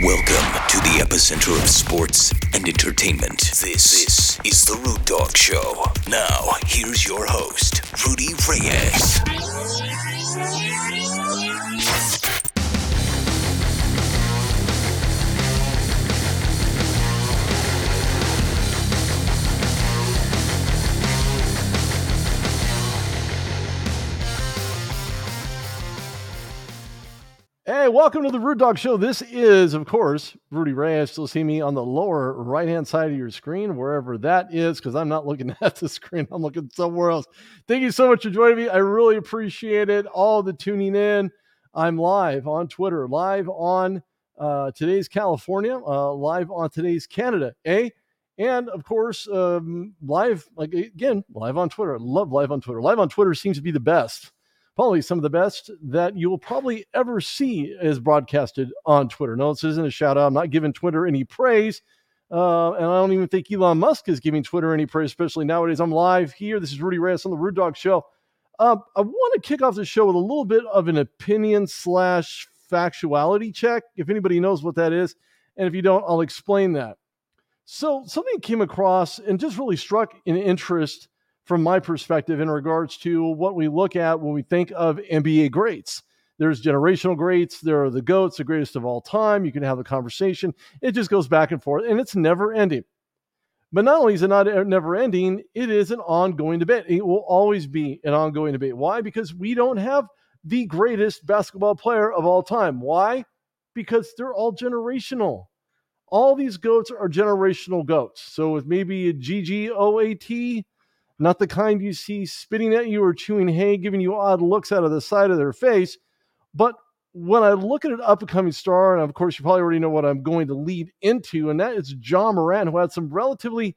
Welcome to the epicenter of sports and entertainment. This, this is the Rude Dog Show. Now, here's your host, Rudy Reyes. Welcome to the Rude Dog Show. This is, of course, Rudy Reyes. You'll see me on the lower right hand side of your screen, wherever that is, because I'm not looking at the screen. I'm looking somewhere else. Thank you so much for joining me. I really appreciate it. All the tuning in. I'm live on Twitter, live on uh, today's California, uh, live on today's Canada, eh? And of course, um, live, like again, live on Twitter. I love live on Twitter. Live on Twitter seems to be the best probably some of the best that you will probably ever see is broadcasted on Twitter. No, this isn't a shout out. I'm not giving Twitter any praise. Uh, and I don't even think Elon Musk is giving Twitter any praise, especially nowadays. I'm live here. This is Rudy Reyes on the Rude Dog Show. Uh, I want to kick off the show with a little bit of an opinion slash factuality check, if anybody knows what that is. And if you don't, I'll explain that. So, something came across and just really struck an interest from my perspective in regards to what we look at when we think of NBA greats. There's generational greats, there are the GOATs, the greatest of all time. You can have a conversation. It just goes back and forth, and it's never ending. But not only is it not never ending, it is an ongoing debate. It will always be an ongoing debate. Why? Because we don't have the greatest basketball player of all time. Why? Because they're all generational. All these goats are generational goats. So with maybe a GGOAT, not the kind you see spitting at you or chewing hay, giving you odd looks out of the side of their face. But when I look at an up and coming star, and of course, you probably already know what I'm going to lead into, and that is Ja Morant, who had some relatively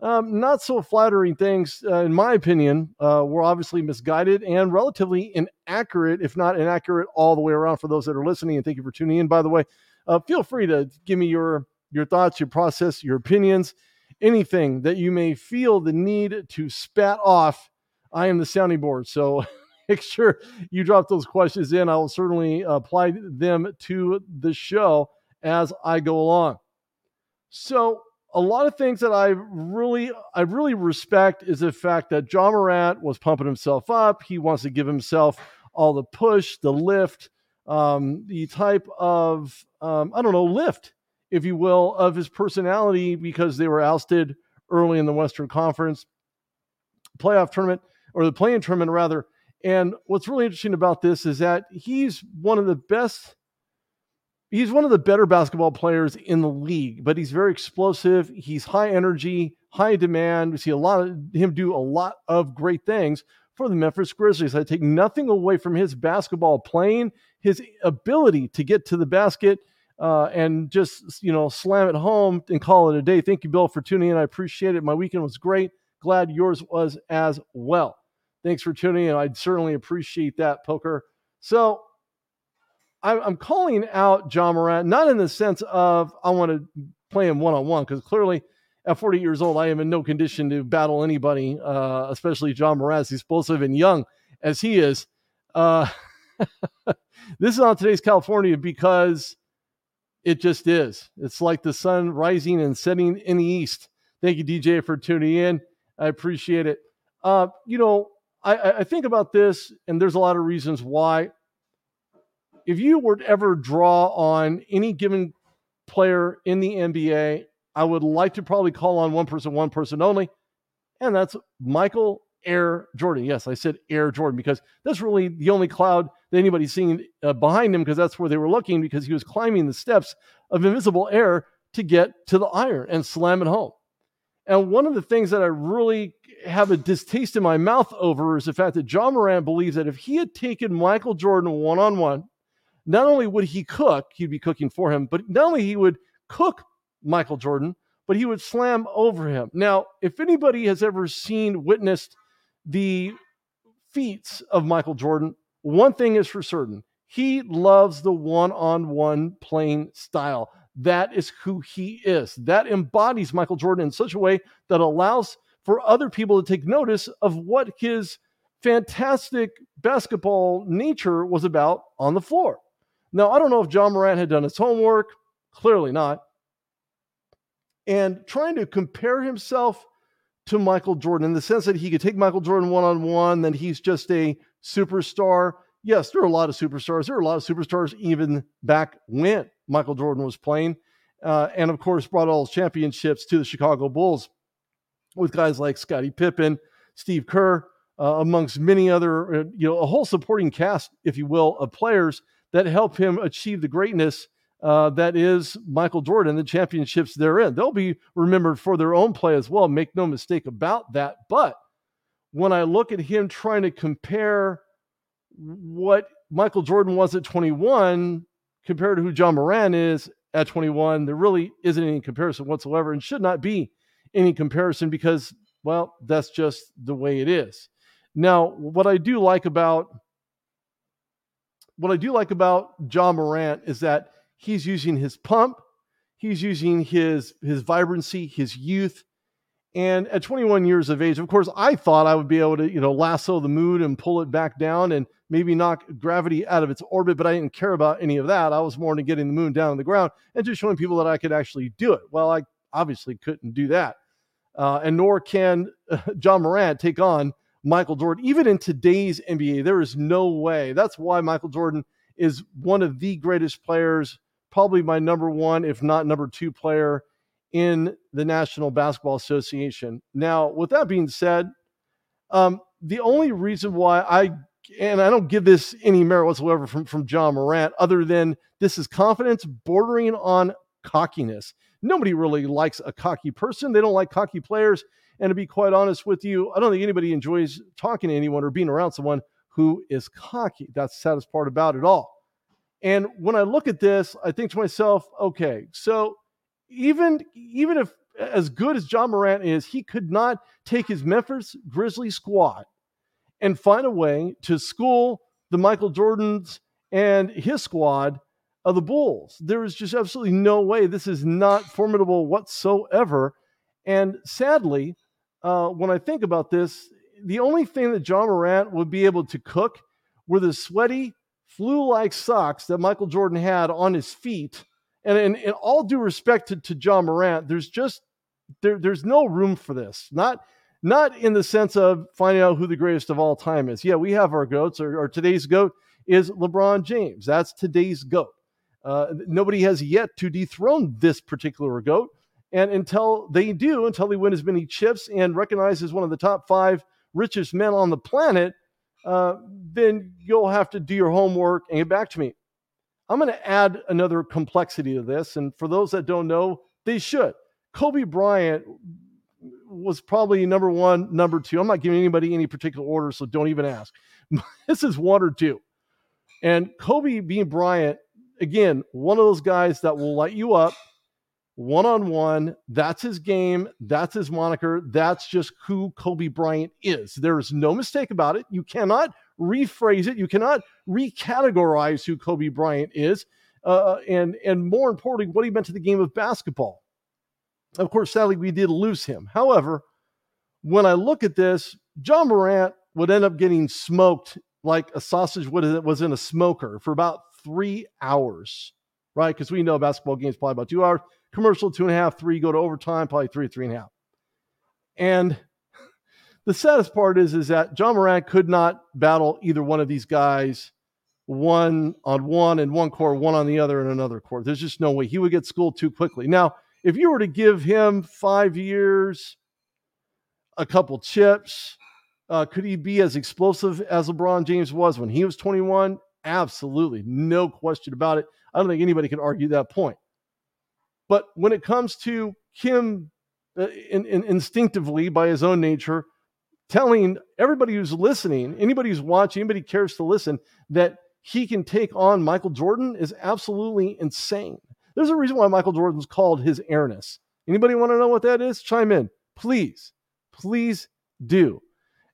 um, not so flattering things, uh, in my opinion, uh, were obviously misguided and relatively inaccurate, if not inaccurate, all the way around. For those that are listening, and thank you for tuning in. By the way, uh, feel free to give me your your thoughts, your process, your opinions anything that you may feel the need to spat off, I am the sounding board. So make sure you drop those questions in. I will certainly apply them to the show as I go along. So a lot of things that I really I really respect is the fact that Ja Morant was pumping himself up. He wants to give himself all the push, the lift, um, the type of um, I don't know lift if you will, of his personality because they were ousted early in the Western Conference playoff tournament or the playing tournament rather. And what's really interesting about this is that he's one of the best he's one of the better basketball players in the league, but he's very explosive. He's high energy, high demand. We see a lot of him do a lot of great things for the Memphis Grizzlies. I take nothing away from his basketball playing, his ability to get to the basket, uh, and just you know slam it home and call it a day. Thank you, Bill, for tuning in. I appreciate it. My weekend was great. Glad yours was as well. Thanks for tuning in. I'd certainly appreciate that, Poker. So I'm calling out Ja Morant, not in the sense of I want to play him one on one, because clearly at 40 years old, I am in no condition to battle anybody, uh, especially Ja Morant, as explosive and young as he is. Uh, this is on today's California because it just is. It's like the sun rising and setting in the east. Thank you, DJ, for tuning in. I appreciate it. Uh, you know, I, I think about this, and there's a lot of reasons why. If you were to ever draw on any given player in the NBA, I would like to probably call on one person, one person only, and that's Michael Air Jordan. Yes, I said Air Jordan because that's really the only cloud that anybody's seeing uh, behind him because that's where they were looking because he was climbing the steps of invisible air to get to the iron and slam it home. And one of the things that I really have a distaste in my mouth over is the fact that Ja Morant believes that if he had taken Michael Jordan one on one, not only would he cook, he'd be cooking for him, but not only he would cook Michael Jordan, but he would slam over him. Now, if anybody has ever seen, witnessed the feats of Michael Jordan, one thing is for certain he loves the one on one playing style. That is who he is. That embodies Michael Jordan in such a way that allows for other people to take notice of what his fantastic basketball nature was about on the floor. Now, I don't know if Ja Morant had done his homework. Clearly not. And trying to compare himself to Michael Jordan in the sense that he could take Michael Jordan one on one, then he's just a superstar. Yes, there are a lot of superstars. There are a lot of superstars even back when Michael Jordan was playing. Uh, and of course, brought all championships to the Chicago Bulls with guys like Scottie Pippen, Steve Kerr, uh, amongst many other, uh, you know, a whole supporting cast, if you will, of players that help him achieve the greatness uh, that is Michael Jordan, the championships they're in. They'll be remembered for their own play as well. Make no mistake about that. But when I look at him trying to compare what Michael Jordan was at 21 compared to who Ja Morant is at 21, there really isn't any comparison whatsoever and should not be any comparison because, well, that's just the way it is. Now, what I do like about what I do like about Ja Morant is that he's using his pump, he's using his his vibrancy, his youth. And at 21 years of age, of course, I thought I would be able to, you know, lasso the moon and pull it back down and maybe knock gravity out of its orbit, but I didn't care about any of that. I was more into getting the moon down on the ground and just showing people that I could actually do it. Well, I obviously couldn't do that. Uh, and nor can Ja Morant take on Michael Jordan. Even in today's NBA, there is no way. That's why Michael Jordan is one of the greatest players, probably my number one, if not number two player in the National Basketball Association. Now, with that being said, um, the only reason why I and I don't give this any merit whatsoever from, from Ja Morant, other than this is confidence bordering on cockiness. Nobody really likes a cocky person. They don't like cocky players. And to be quite honest with you, I don't think anybody enjoys talking to anyone or being around someone who is cocky. That's the saddest part about it all. And when I look at this, I think to myself, okay, so even even if as good as Ja Morant is, he could not take his Memphis Grizzlies squad and find a way to school the Michael Jordans and his squad of the Bulls. There is just absolutely no way. This is not formidable whatsoever. And sadly, uh, when I think about this, the only thing that Ja Morant would be able to cook were the sweaty, flu like socks that Michael Jordan had on his feet. And in, in all due respect to, to Ja Morant, there's just there, there's no room for this. Not not in the sense of finding out who the greatest of all time is. Yeah, we have our goats. Or, or today's goat is LeBron James. That's today's goat. Uh, nobody has yet to dethrone this particular goat. And until they do, until they win as many chips and recognized as one of the top five richest men on the planet, uh, then you'll have to do your homework and get back to me. I'm going to add another complexity to this. And for those that don't know, they should. Kobe Bryant was probably number one, number two. I'm not giving anybody any particular order, so don't even ask. this is one or two. And Kobe being Bryant, again, one of those guys that will light you up one on one. That's his game. That's his moniker. That's just who Kobe Bryant is. There is no mistake about it. You cannot rephrase it. You cannot recategorize who Kobe Bryant is. Uh, and and more importantly, what he meant to the game of basketball. Of course, sadly, we did lose him. However, when I look at this, Ja Morant would end up getting smoked like a sausage was in a smoker for about three hours, right? Because we know basketball games probably about two hours commercial two and a half, three, go to overtime, probably three, three and a half. And the saddest part is, is that Ja Morant could not battle either one of these guys one on one in one court, one on the other in another court. There's just no way he would get schooled too quickly. Now, if you were to give him five years, a couple chips, uh, could he be as explosive as LeBron James was when he was 21? Absolutely. No question about it. I don't think anybody can argue that point. But when it comes to him uh, in, in, instinctively, by his own nature, telling everybody who's listening, anybody who's watching, anybody cares to listen, that he can take on Michael Jordan is absolutely insane. There's a reason why Michael Jordan's called his airness. Anybody want to know what that is? Chime in, please. Please do.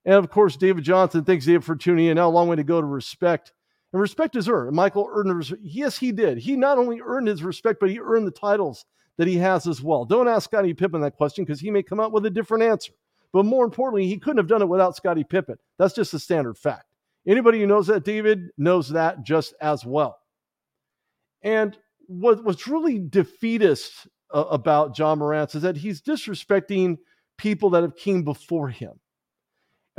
And of course, David Johnson, thanks, David, for tuning in. Now, a long way to go to respect and respect is earned. Michael earned respect. Yes, he did. He not only earned his respect, but he earned the titles that he has as well. Don't ask Scottie Pippen that question because he may come out with a different answer. But more importantly, he couldn't have done it without Scottie Pippen. That's just a standard fact. Anybody who knows that, David, knows that just as well. And what, what's really defeatist uh, about Ja Morant is that he's disrespecting people that have came before him.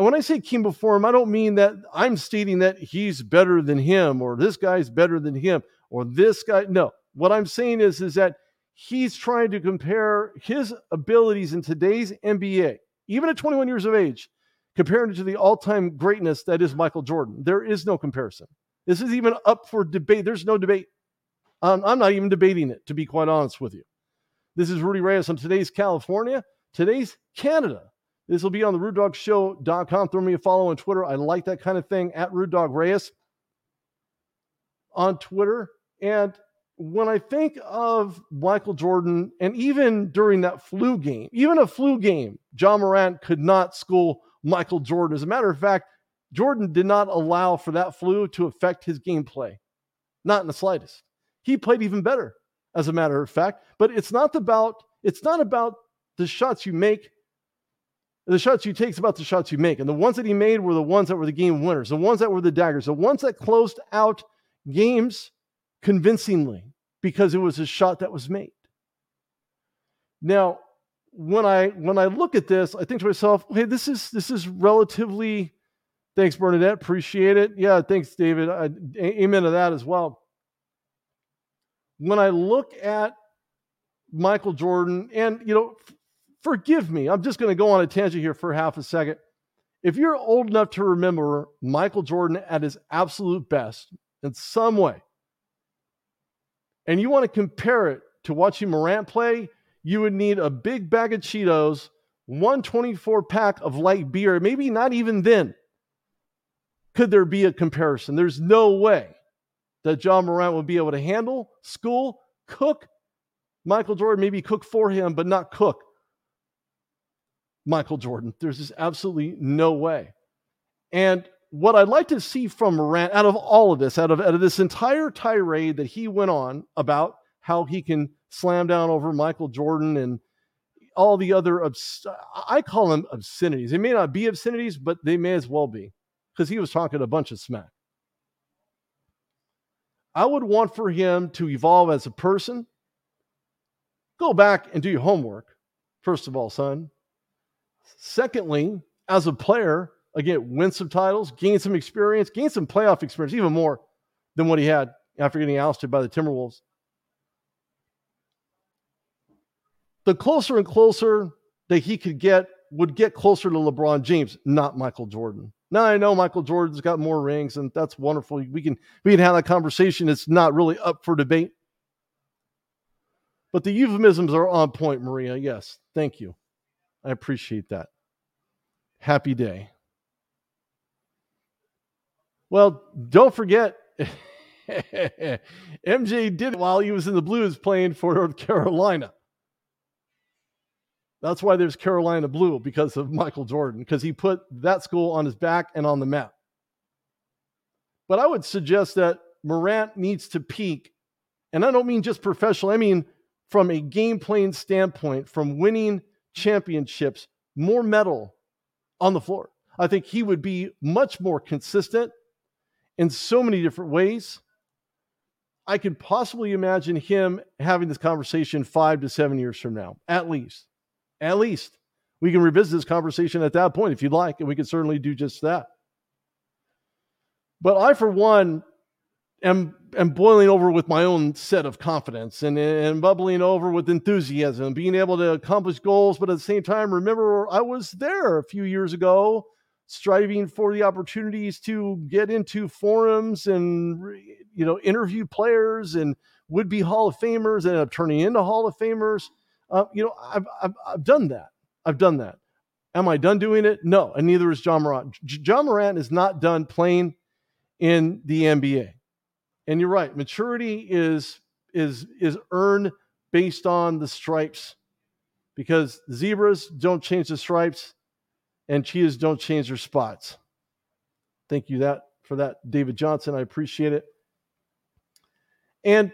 And when I say came before him, I don't mean that I'm stating that he's better than him or this guy's better than him or this guy. No, what I'm saying is, is that he's trying to compare his abilities in today's NBA, even at 21 years of age, comparing it to the all-time greatness that is Michael Jordan. There is no comparison. This is even up for debate. There's no debate. I'm not even debating it, to be quite honest with you. This is Rudy Reyes on today's California, today's Canada. This will be on the RudeDogShow.com. Throw me a follow on Twitter. I like that kind of thing at Rude Dog Reyes on Twitter. And when I think of Michael Jordan, and even during that flu game, even a flu game, Ja Morant could not school Michael Jordan. As a matter of fact, Jordan did not allow for that flu to affect his gameplay, not in the slightest. He played even better, as a matter of fact. But it's not about it's not about the shots you make. The shots you take is about the shots you make. And the ones that he made were the ones that were the game winners, the ones that were the daggers, the ones that closed out games convincingly because it was a shot that was made. Now, when I when I look at this, I think to myself, hey, this is this is relatively thanks, Bernadette. Appreciate it. Yeah, thanks, David. I, amen to that as well. When I look at Michael Jordan, and you know, forgive me, I'm just going to go on a tangent here for half a second. If you're old enough to remember Michael Jordan at his absolute best in some way, and you want to compare it to watching Morant play, you would need a big bag of Cheetos, 124 pack of light beer, maybe not even then could there be a comparison. There's no way that Ja Morant would be able to handle, school, cook Michael Jordan, maybe cook for him, but not cook Michael Jordan. There's just absolutely no way. And what I'd like to see from Morant out of all of this, out of, out of this entire tirade that he went on about how he can slam down over Michael Jordan and all the other, obs- I call them obscenities. They may not be obscenities, but they may as well be because he was talking a bunch of smack. I would want for him to evolve as a person. Go back and do your homework, first of all, son. Secondly, as a player, again, win some titles, gain some experience, gain some playoff experience, even more than what he had after getting ousted by the Timberwolves. The closer and closer that he could get would get closer to LeBron James, not Michael Jordan. Now I know Michael Jordan's got more rings, and that's wonderful. We can we can have that conversation. It's not really up for debate. But the euphemisms are on point, Maria. Yes, thank you. I appreciate that. Happy day. Well, don't forget, MJ did it while he was in the Blues playing for North Carolina. That's why there's Carolina Blue because of Michael Jordan, because he put that school on his back and on the map. But I would suggest that Morant needs to peak, and I don't mean just professional, I mean from a game playing standpoint, from winning championships, more metal on the floor. I think he would be much more consistent in so many different ways. I could possibly imagine him having this conversation five to seven years from now, at least. At least. We can revisit this conversation at that point if you'd like, and we can certainly do just that. But I, for one, am, am boiling over with my own set of confidence and, and bubbling over with enthusiasm, being able to accomplish goals, but at the same time, remember I was there a few years ago striving for the opportunities to get into forums and you know interview players and would be Hall of Famers and up turning into Hall of Famers. Uh, you know, I've, I've, I've done that. I've done that. Am I done doing it? No, and neither is Ja Morant. Ja Morant is not done playing in the NBA. And you're right, maturity is is is earned based on the stripes, because zebras don't change the stripes, and cheetahs don't change their spots. Thank you that for that, David Johnson. I appreciate it. And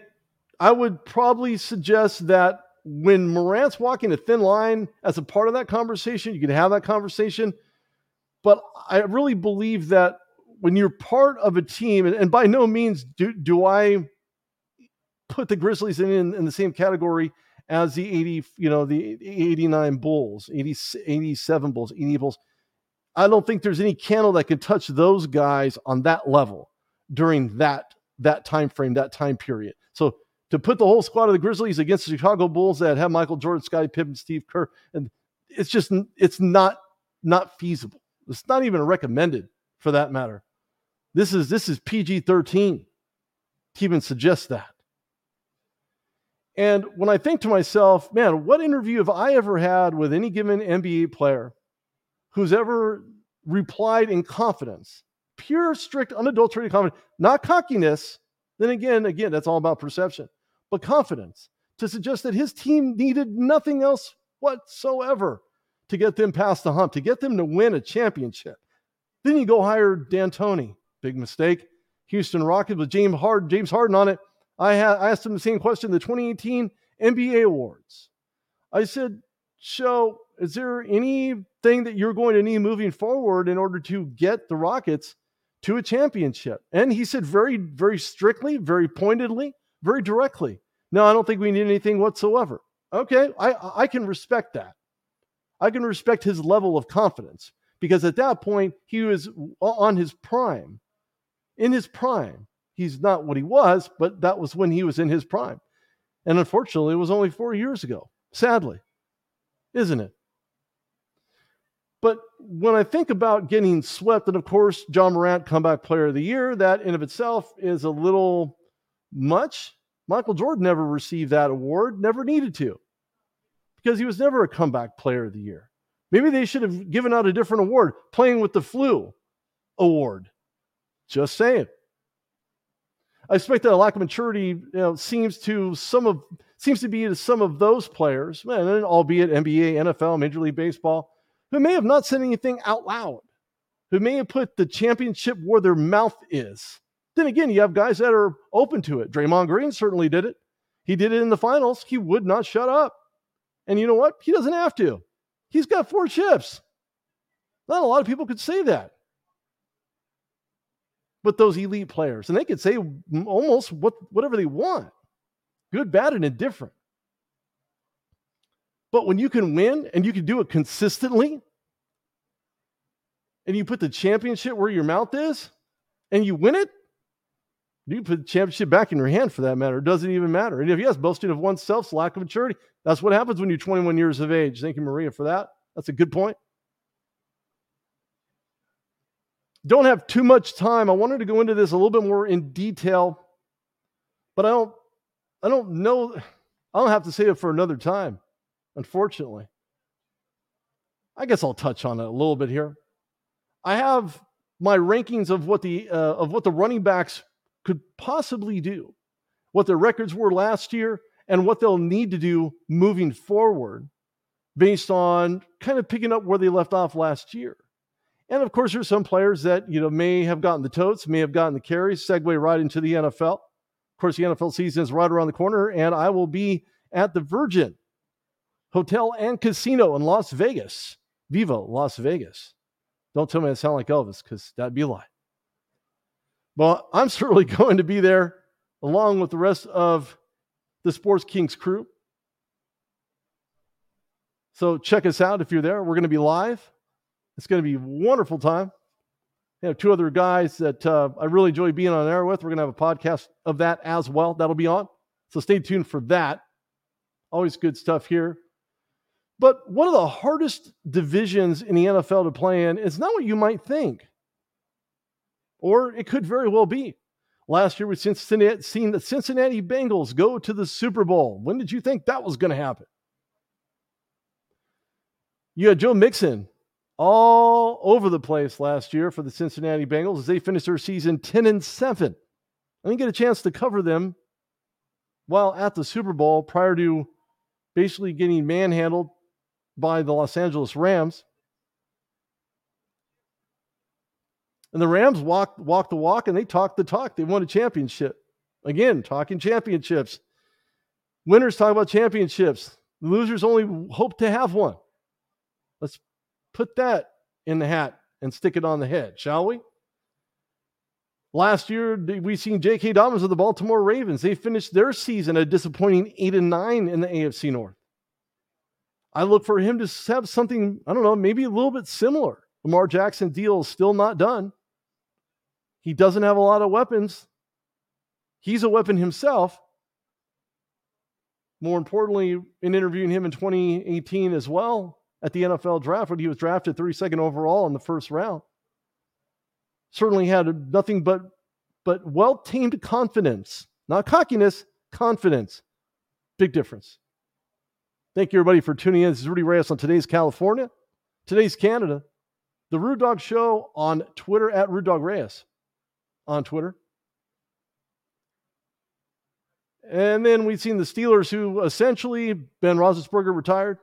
I would probably suggest that when Morant's walking a thin line as a part of that conversation, you can have that conversation. But I really believe that when you're part of a team, and, and by no means do, do I put the Grizzlies in, in, in the same category as the 80, you know, the 89 Bulls, 80, 87 Bulls, 80 Bulls. I don't think there's any candle that can touch those guys on that level during that that time frame, that time period. So to put the whole squad of the Grizzlies against the Chicago Bulls that have Michael Jordan, Scottie Pippen, Steve Kerr, and it's just it's not not feasible. It's not even recommended for that matter. This is this is PG thirteen. To even suggest that. And when I think to myself, man, what interview have I ever had with any given NBA player who's ever replied in confidence, pure, strict, unadulterated confidence, not cockiness? Then again, again, that's all about perception, but confidence to suggest that his team needed nothing else whatsoever to get them past the hump, to get them to win a championship. Then you go hire D'Antoni. Big mistake. Houston Rockets with James Harden, James Harden on it. I, ha- I asked him the same question, the 2018 NBA awards. I said, "Show, is there anything that you're going to need moving forward in order to get the Rockets to a championship?" And he said very, very strictly, very pointedly, very directly, "No, I don't think we need anything whatsoever." Okay, I I can respect that. I can respect his level of confidence because at that point he was on his prime. In his prime. He's not what he was, but that was when he was in his prime. And unfortunately, it was only four years ago, sadly, isn't it? But when I think about getting swept, and of course, Ja Morant, comeback player of the year, that in of itself is a little much. Michael Jordan never received that award, never needed to because he was never a comeback player of the year. Maybe they should have given out a different award, playing with the flu award. Just saying. I expect that a lack of maturity you know, seems to some of seems to be to some of those players, and albeit NBA, NFL, Major League Baseball, who may have not said anything out loud, who may have put the championship where their mouth is. Then again, you have guys that are open to it. Draymond Green certainly did it. He did it in the finals. He would not shut up. And you know what? He doesn't have to. He's got four chips. Not a lot of people could say that. But those elite players, and they could say almost what, whatever they want good, bad, and indifferent. But when you can win and you can do it consistently, and you put the championship where your mouth is, and you win it, you put the championship back in your hand for that matter. It doesn't even matter. And if yes, boasting of oneself's lack of maturity, that's what happens when you're 21 years of age. Thank you, Maria, for that. That's a good point. Don't have too much time. I wanted to go into this a little bit more in detail, but I don't I don't know I don't have to say it for another time, unfortunately. I guess I'll touch on it a little bit here. I have my rankings of what the uh, of what the running backs could possibly do, what their records were last year, and what they'll need to do moving forward based on kind of picking up where they left off last year. And of course, there's some players that you know may have gotten the totes, may have gotten the carries, segue right into the NFL. Of course, the NFL season is right around the corner, and I will be at the Virgin Hotel and Casino in Las Vegas. Viva Las Vegas. Don't tell me I sound like Elvis, because that'd be a lie. Well, I'm certainly going to be there along with the rest of the Sports Kings crew. So check us out if you're there. We're going to be live. It's going to be a wonderful time. We have two other guys that uh, I really enjoy being on air with. We're going to have a podcast of that as well. That'll be on. So stay tuned for that. Always good stuff here. But one of the hardest divisions in the NFL to play in is not what you might think or it could very well be. Last year, we've Cincinnati, seen the Cincinnati Bengals go to the Super Bowl. When did you think that was going to happen? You had Joe Mixon all over the place last year for the Cincinnati Bengals as they finished their season 10 and 7. I didn't get a chance to cover them while at the Super Bowl prior to basically getting manhandled by the Los Angeles Rams. And the Rams walked walk the walk and they talked the talk. They won a championship. Again, talking championships. Winners talk about championships. Losers only hope to have one. Let's put that in the hat and stick it on the head, shall we? Last year, we seen J.K. Dobbins of the Baltimore Ravens. They finished their season a disappointing eight and nine in the AFC North. I look for him to have something, I don't know, maybe a little bit similar. Lamar Jackson deal is still not done. He doesn't have a lot of weapons. He's a weapon himself. More importantly, in interviewing him in 2018 as well at the NFL draft, when he was drafted 32nd overall in the first round, certainly had nothing but but well-tamed confidence, not cockiness, confidence. Big difference. Thank you, everybody, for tuning in. This is Rudy Reyes on today's California, today's Canada, the Rude Dog Show on Twitter at Rude Dog Reyes on Twitter. And then we've seen the Steelers, who essentially Ben Roethlisberger retired.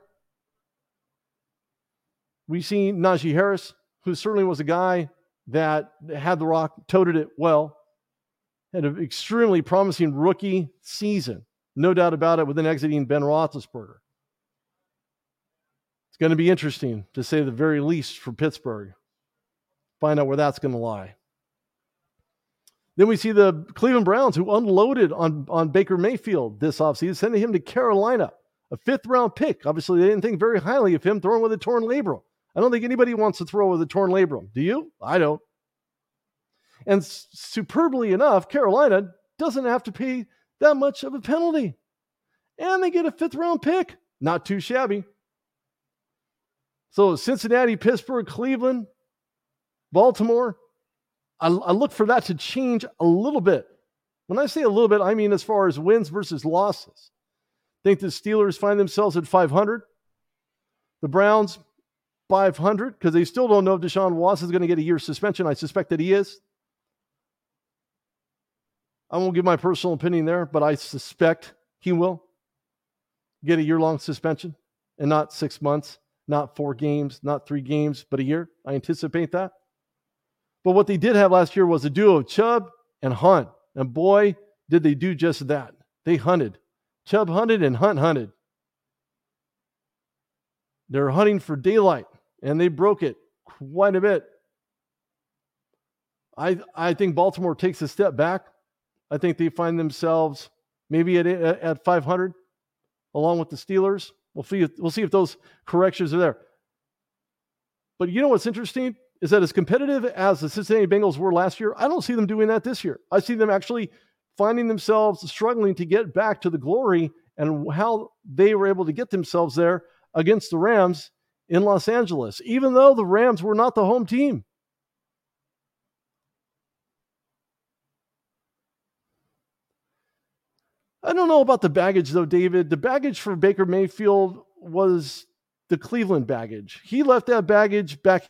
We've seen Najee Harris, who certainly was a guy that had the rock, toted it well, had an extremely promising rookie season, no doubt about it, with an exiting Ben Roethlisberger. It's going to be interesting, to say the very least, for Pittsburgh. Find out where that's going to lie. Then we see the Cleveland Browns who unloaded on, on Baker Mayfield this offseason, sending him to Carolina, a fifth round pick. Obviously, they didn't think very highly of him throwing with a torn labrum. I don't think anybody wants to throw with a torn labrum. Do you? I don't. And superbly enough, Carolina doesn't have to pay that much of a penalty. And they get a fifth round pick. Not too shabby. So Cincinnati, Pittsburgh, Cleveland, Baltimore, I, I look for that to change a little bit. When I say a little bit, I mean as far as wins versus losses. Think the Steelers find themselves at 500. The Browns, 500, because they still don't know if Deshaun Watson is going to get a year suspension. I suspect that he is. I won't give my personal opinion there, but I suspect he will get a year long suspension and not six months not four games, not three games, but a year. I anticipate that. But what they did have last year was a duo of Chubb and Hunt. And boy, did they do just that. They hunted. Chubb hunted and Hunt hunted. They're hunting for daylight, and they broke it quite a bit. I, I think Baltimore takes a step back. I think they find themselves maybe at, at 500 along with the Steelers. We'll see if, we'll see if those corrections are there. But you know what's interesting is that as competitive as the Cincinnati Bengals were last year, I don't see them doing that this year. I see them actually finding themselves struggling to get back to the glory and how they were able to get themselves there against the Rams in Los Angeles, even though the Rams were not the home team. I don't know about the baggage though, David. The baggage for Baker Mayfield was the Cleveland baggage. He left that baggage back.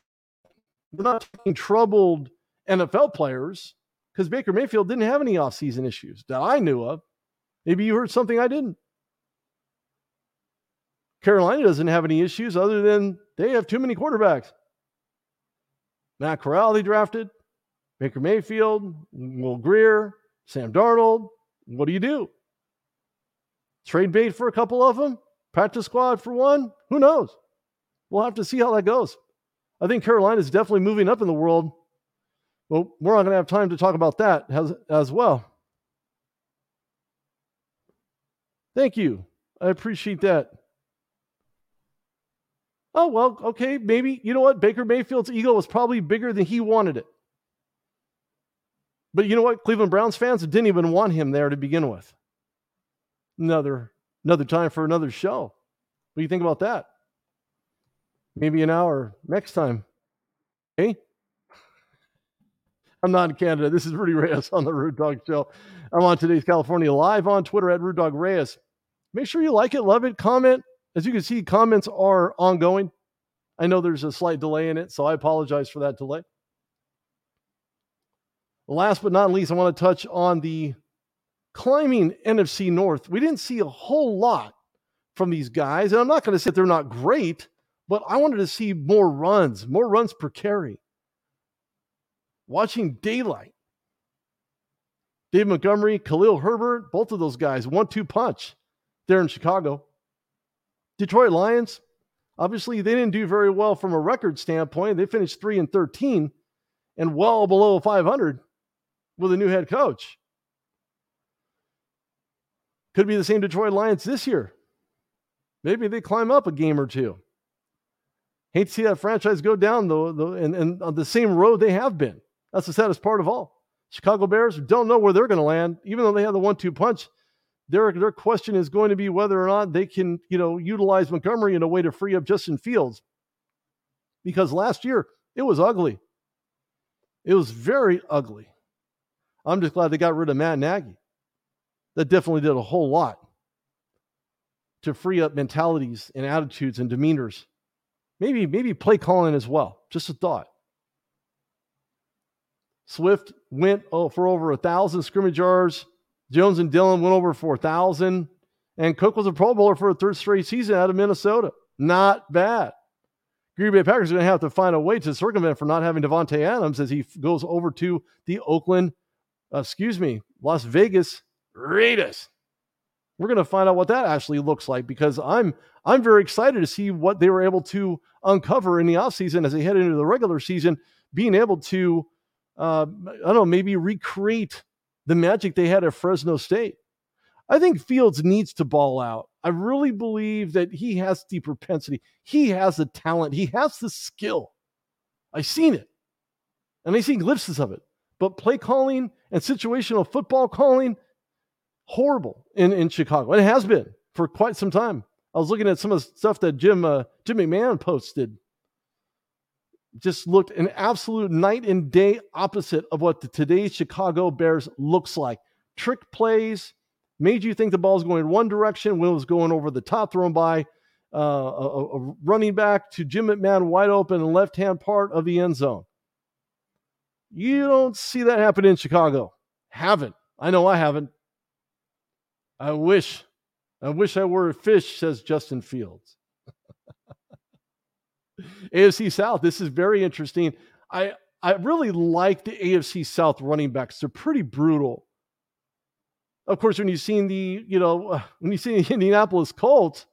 We're not troubled NFL players because Baker Mayfield didn't have any offseason issues that I knew of. Maybe you heard something I didn't. Carolina doesn't have any issues other than they have too many quarterbacks. Matt Corral, they drafted. Baker Mayfield, Will Grier, Sam Darnold. What do you do? Trade bait for a couple of them? Practice squad for one? Who knows? We'll have to see how that goes. I think Carolina is definitely moving up in the world. Well, we're not going to have time to talk about that as, as well. Thank you. I appreciate that. Oh, well, okay, maybe. You know what? Baker Mayfield's ego was probably bigger than he wanted it. But you know what? Cleveland Browns fans didn't even want him there to begin with another another time for another show. What do you think about that? Maybe an hour next time. Hey? I'm not in Canada. This is Rudy Reyes on the Rude Dog Show. I'm on today's California live on Twitter at Rude Dog Reyes. Make sure you like it, love it, comment. As you can see, comments are ongoing. I know there's a slight delay in it, so I apologize for that delay. Last but not least, I want to touch on the climbing NFC North, we didn't see a whole lot from these guys. And I'm not going to say they're not great, but I wanted to see more runs, more runs per carry. Watching daylight. Dave Montgomery, Khalil Herbert, both of those guys, one two punch there in Chicago. Detroit Lions, obviously, they didn't do very well from a record standpoint. They finished 3 and 13 and well below 500. with a new head coach. Could be the same Detroit Lions this year. Maybe they climb up a game or two. Hate to see that franchise go down though, and, and on the same road they have been. That's the saddest part of all. Chicago Bears don't know where they're going to land, even though they have the one-two punch. Their their question is going to be whether or not they can, you know, utilize Montgomery in a way to free up Justin Fields. Because last year it was ugly. It was very ugly. I'm just glad they got rid of Matt Nagy. That definitely did a whole lot to free up mentalities and attitudes and demeanors. Maybe, maybe play calling as well. Just a thought. Swift went oh, for over a thousand scrimmage yards. Jones and Dillon went over 4,000. And Cook was a Pro Bowler for a third straight season out of Minnesota. Not bad. Green Bay Packers are going to have to find a way to circumvent for not having Davante Adams as he goes over to the Oakland, uh, excuse me, Las Vegas Raiders. We're going to find out what that actually looks like because I'm I'm very excited to see what they were able to uncover in the offseason as they head into the regular season, being able to uh, I don't know, maybe recreate the magic they had at Fresno State. I think Fields needs to ball out. I really believe that he has the propensity, he has the talent, he has the skill. I've seen it, and I've seen glimpses of it. But play calling and situational football calling, horrible in, in Chicago. And it has been for quite some time. I was looking at some of the stuff that Jim uh, Jim McMahon posted. Just looked an absolute night and day opposite of what the today's Chicago Bears looks like. Trick plays, made you think the ball's going one direction when it was going over the top, thrown by uh, a, a, running back to Jim McMahon wide open in the left hand part of the end zone. You don't see that happen in Chicago. Haven't. I know I haven't. I wish. I wish I were a fish, says Justin Fields. AFC South, this is very interesting. I I really like the AFC South running backs. They're pretty brutal of course, when you've seen the, you know, when you see the Indianapolis Colts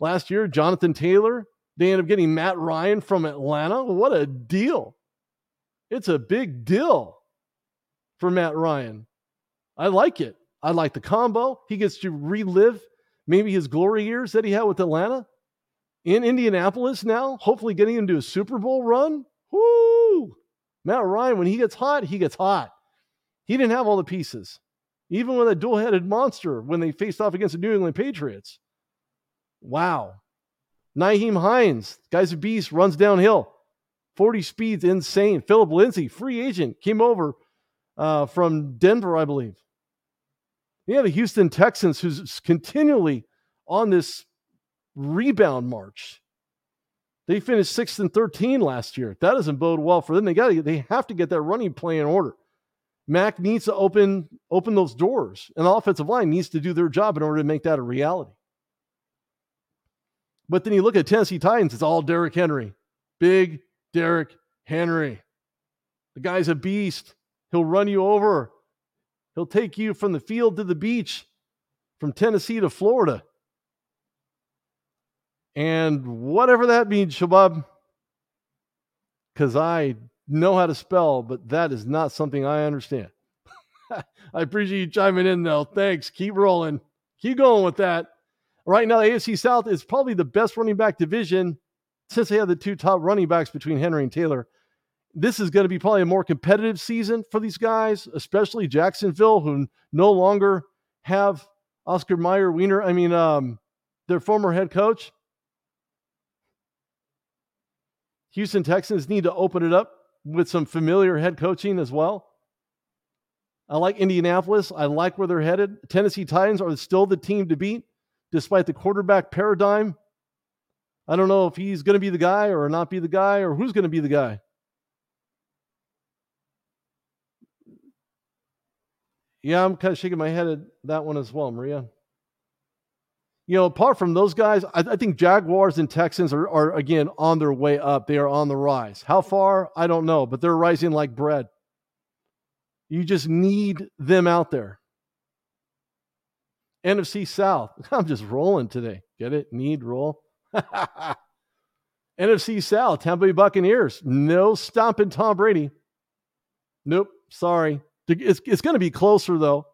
last year, Jonathan Taylor, they end up getting Matt Ryan from Atlanta. What a deal. It's a big deal for Matt Ryan. I like it. I like the combo. He gets to relive maybe his glory years that he had with Atlanta in Indianapolis now, hopefully getting into a Super Bowl run. Whoo! Matt Ryan, when he gets hot, he gets hot. He didn't have all the pieces even with a dual headed monster when they faced off against the New England Patriots. Wow. Nyheim Hines, guy's a beast, runs downhill. 40 speeds, insane. Phillip Lindsay, free agent, came over uh, from Denver, I believe. You have the Houston Texans, who's continually on this rebound march. They finished sixth and 13 last year. That doesn't bode well for them. They got they have to get that running play in order. Mac needs to open open those doors, and the offensive line needs to do their job in order to make that a reality. But then you look at Tennessee Titans; it's all Derrick Henry, big Derrick Henry. The guy's a beast. He'll run you over. He'll take you from the field to the beach, from Tennessee to Florida. And whatever that means, Shabab, because I know how to spell, but that is not something I understand. I appreciate you chiming in, though. Thanks. Keep rolling. Keep going with that. Right now, the AFC South is probably the best running back division since they have the two top running backs between Henry and Taylor. This is going to be probably a more competitive season for these guys, especially Jacksonville, who no longer have Oscar Meyer Wiener. I mean, um, their former head coach. Houston Texans need to open it up with some familiar head coaching as well. I like Indianapolis. I like where they're headed. Tennessee Titans are still the team to beat, despite the quarterback paradigm. I don't know if he's going to be the guy or not be the guy or who's going to be the guy. Yeah, I'm kind of shaking my head at that one as well, Maria. You know, apart from those guys, I, I think Jaguars and Texans are, are, again, on their way up. They are on the rise. How far? I don't know, but they're rising like bread. You just need them out there. NFC South. I'm just rolling today. Get it? Need roll. NFC South, Tampa Bay Buccaneers. No stomping Tom Brady. Nope. Sorry. It's, it's going to be closer, though.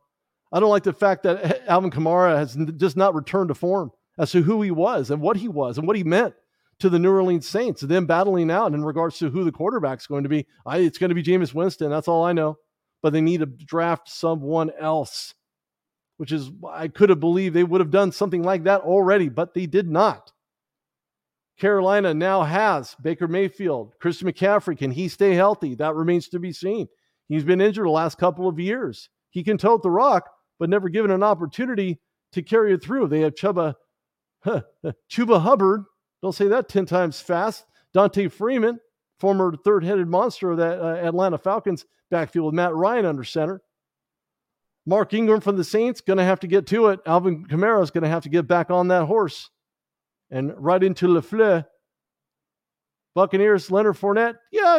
I don't like the fact that Alvin Kamara has just not returned to form as to who he was and what he was and what he meant to the New Orleans Saints. Them battling out in regards to who the quarterback's going to be. I, it's going to be Jameis Winston. That's all I know. But they need to draft someone else, which is I could have believed they would have done something like that already, but they did not. Carolina now has Baker Mayfield, Christian McCaffrey. Can he stay healthy? That remains to be seen. He's been injured the last couple of years. He can tote the rock, but never given an opportunity to carry it through. They have Chuba, huh, Chuba Hubbard. Don't say that 10 times fast. Dante Freeman, former third headed monster of that uh, Atlanta Falcons backfield with Matt Ryan under center. Mark Ingram from the Saints going to have to get to it. Alvin Kamara is going to have to get back on that horse and right into LaFleur. Buccaneers, Leonard Fournette, yeah,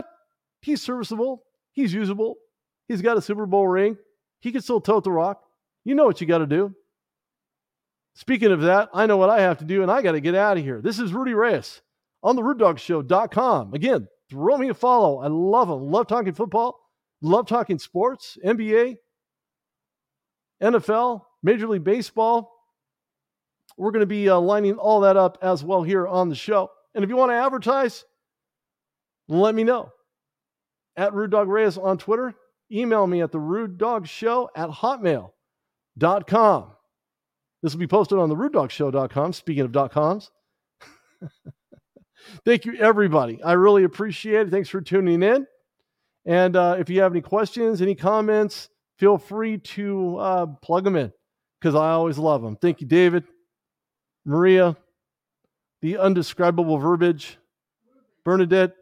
he's serviceable. He's usable. He's got a Super Bowl ring. He can still tote the rock. You know what you got to do. Speaking of that, I know what I have to do, and I got to get out of here. This is Rudy Reyes on the RudeDogShow.com. Again, throw me a follow. I love them. Love talking football. Love talking sports, NBA, NFL, Major League Baseball. We're going to be uh, lining all that up as well here on the show. And if you want to advertise, let me know. At Rude Dog Reyes on Twitter. Email me at the Rude Dog Show at hotmail.com. This will be posted on the RudeDogShow.com. Speaking of dot coms. Thank you, everybody. I really appreciate it. Thanks for tuning in. And uh, if you have any questions, any comments, feel free to uh, plug them in because I always love them. Thank you, David. Maria, the undescribable verbiage, Bernadette,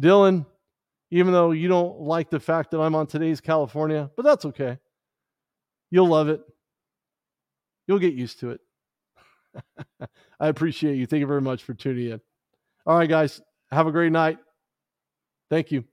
Dylan, even though you don't like the fact that I'm on today's California, but that's okay. You'll love it. You'll get used to it. I appreciate you. Thank you very much for tuning in. All right, guys, have a great night. Thank you.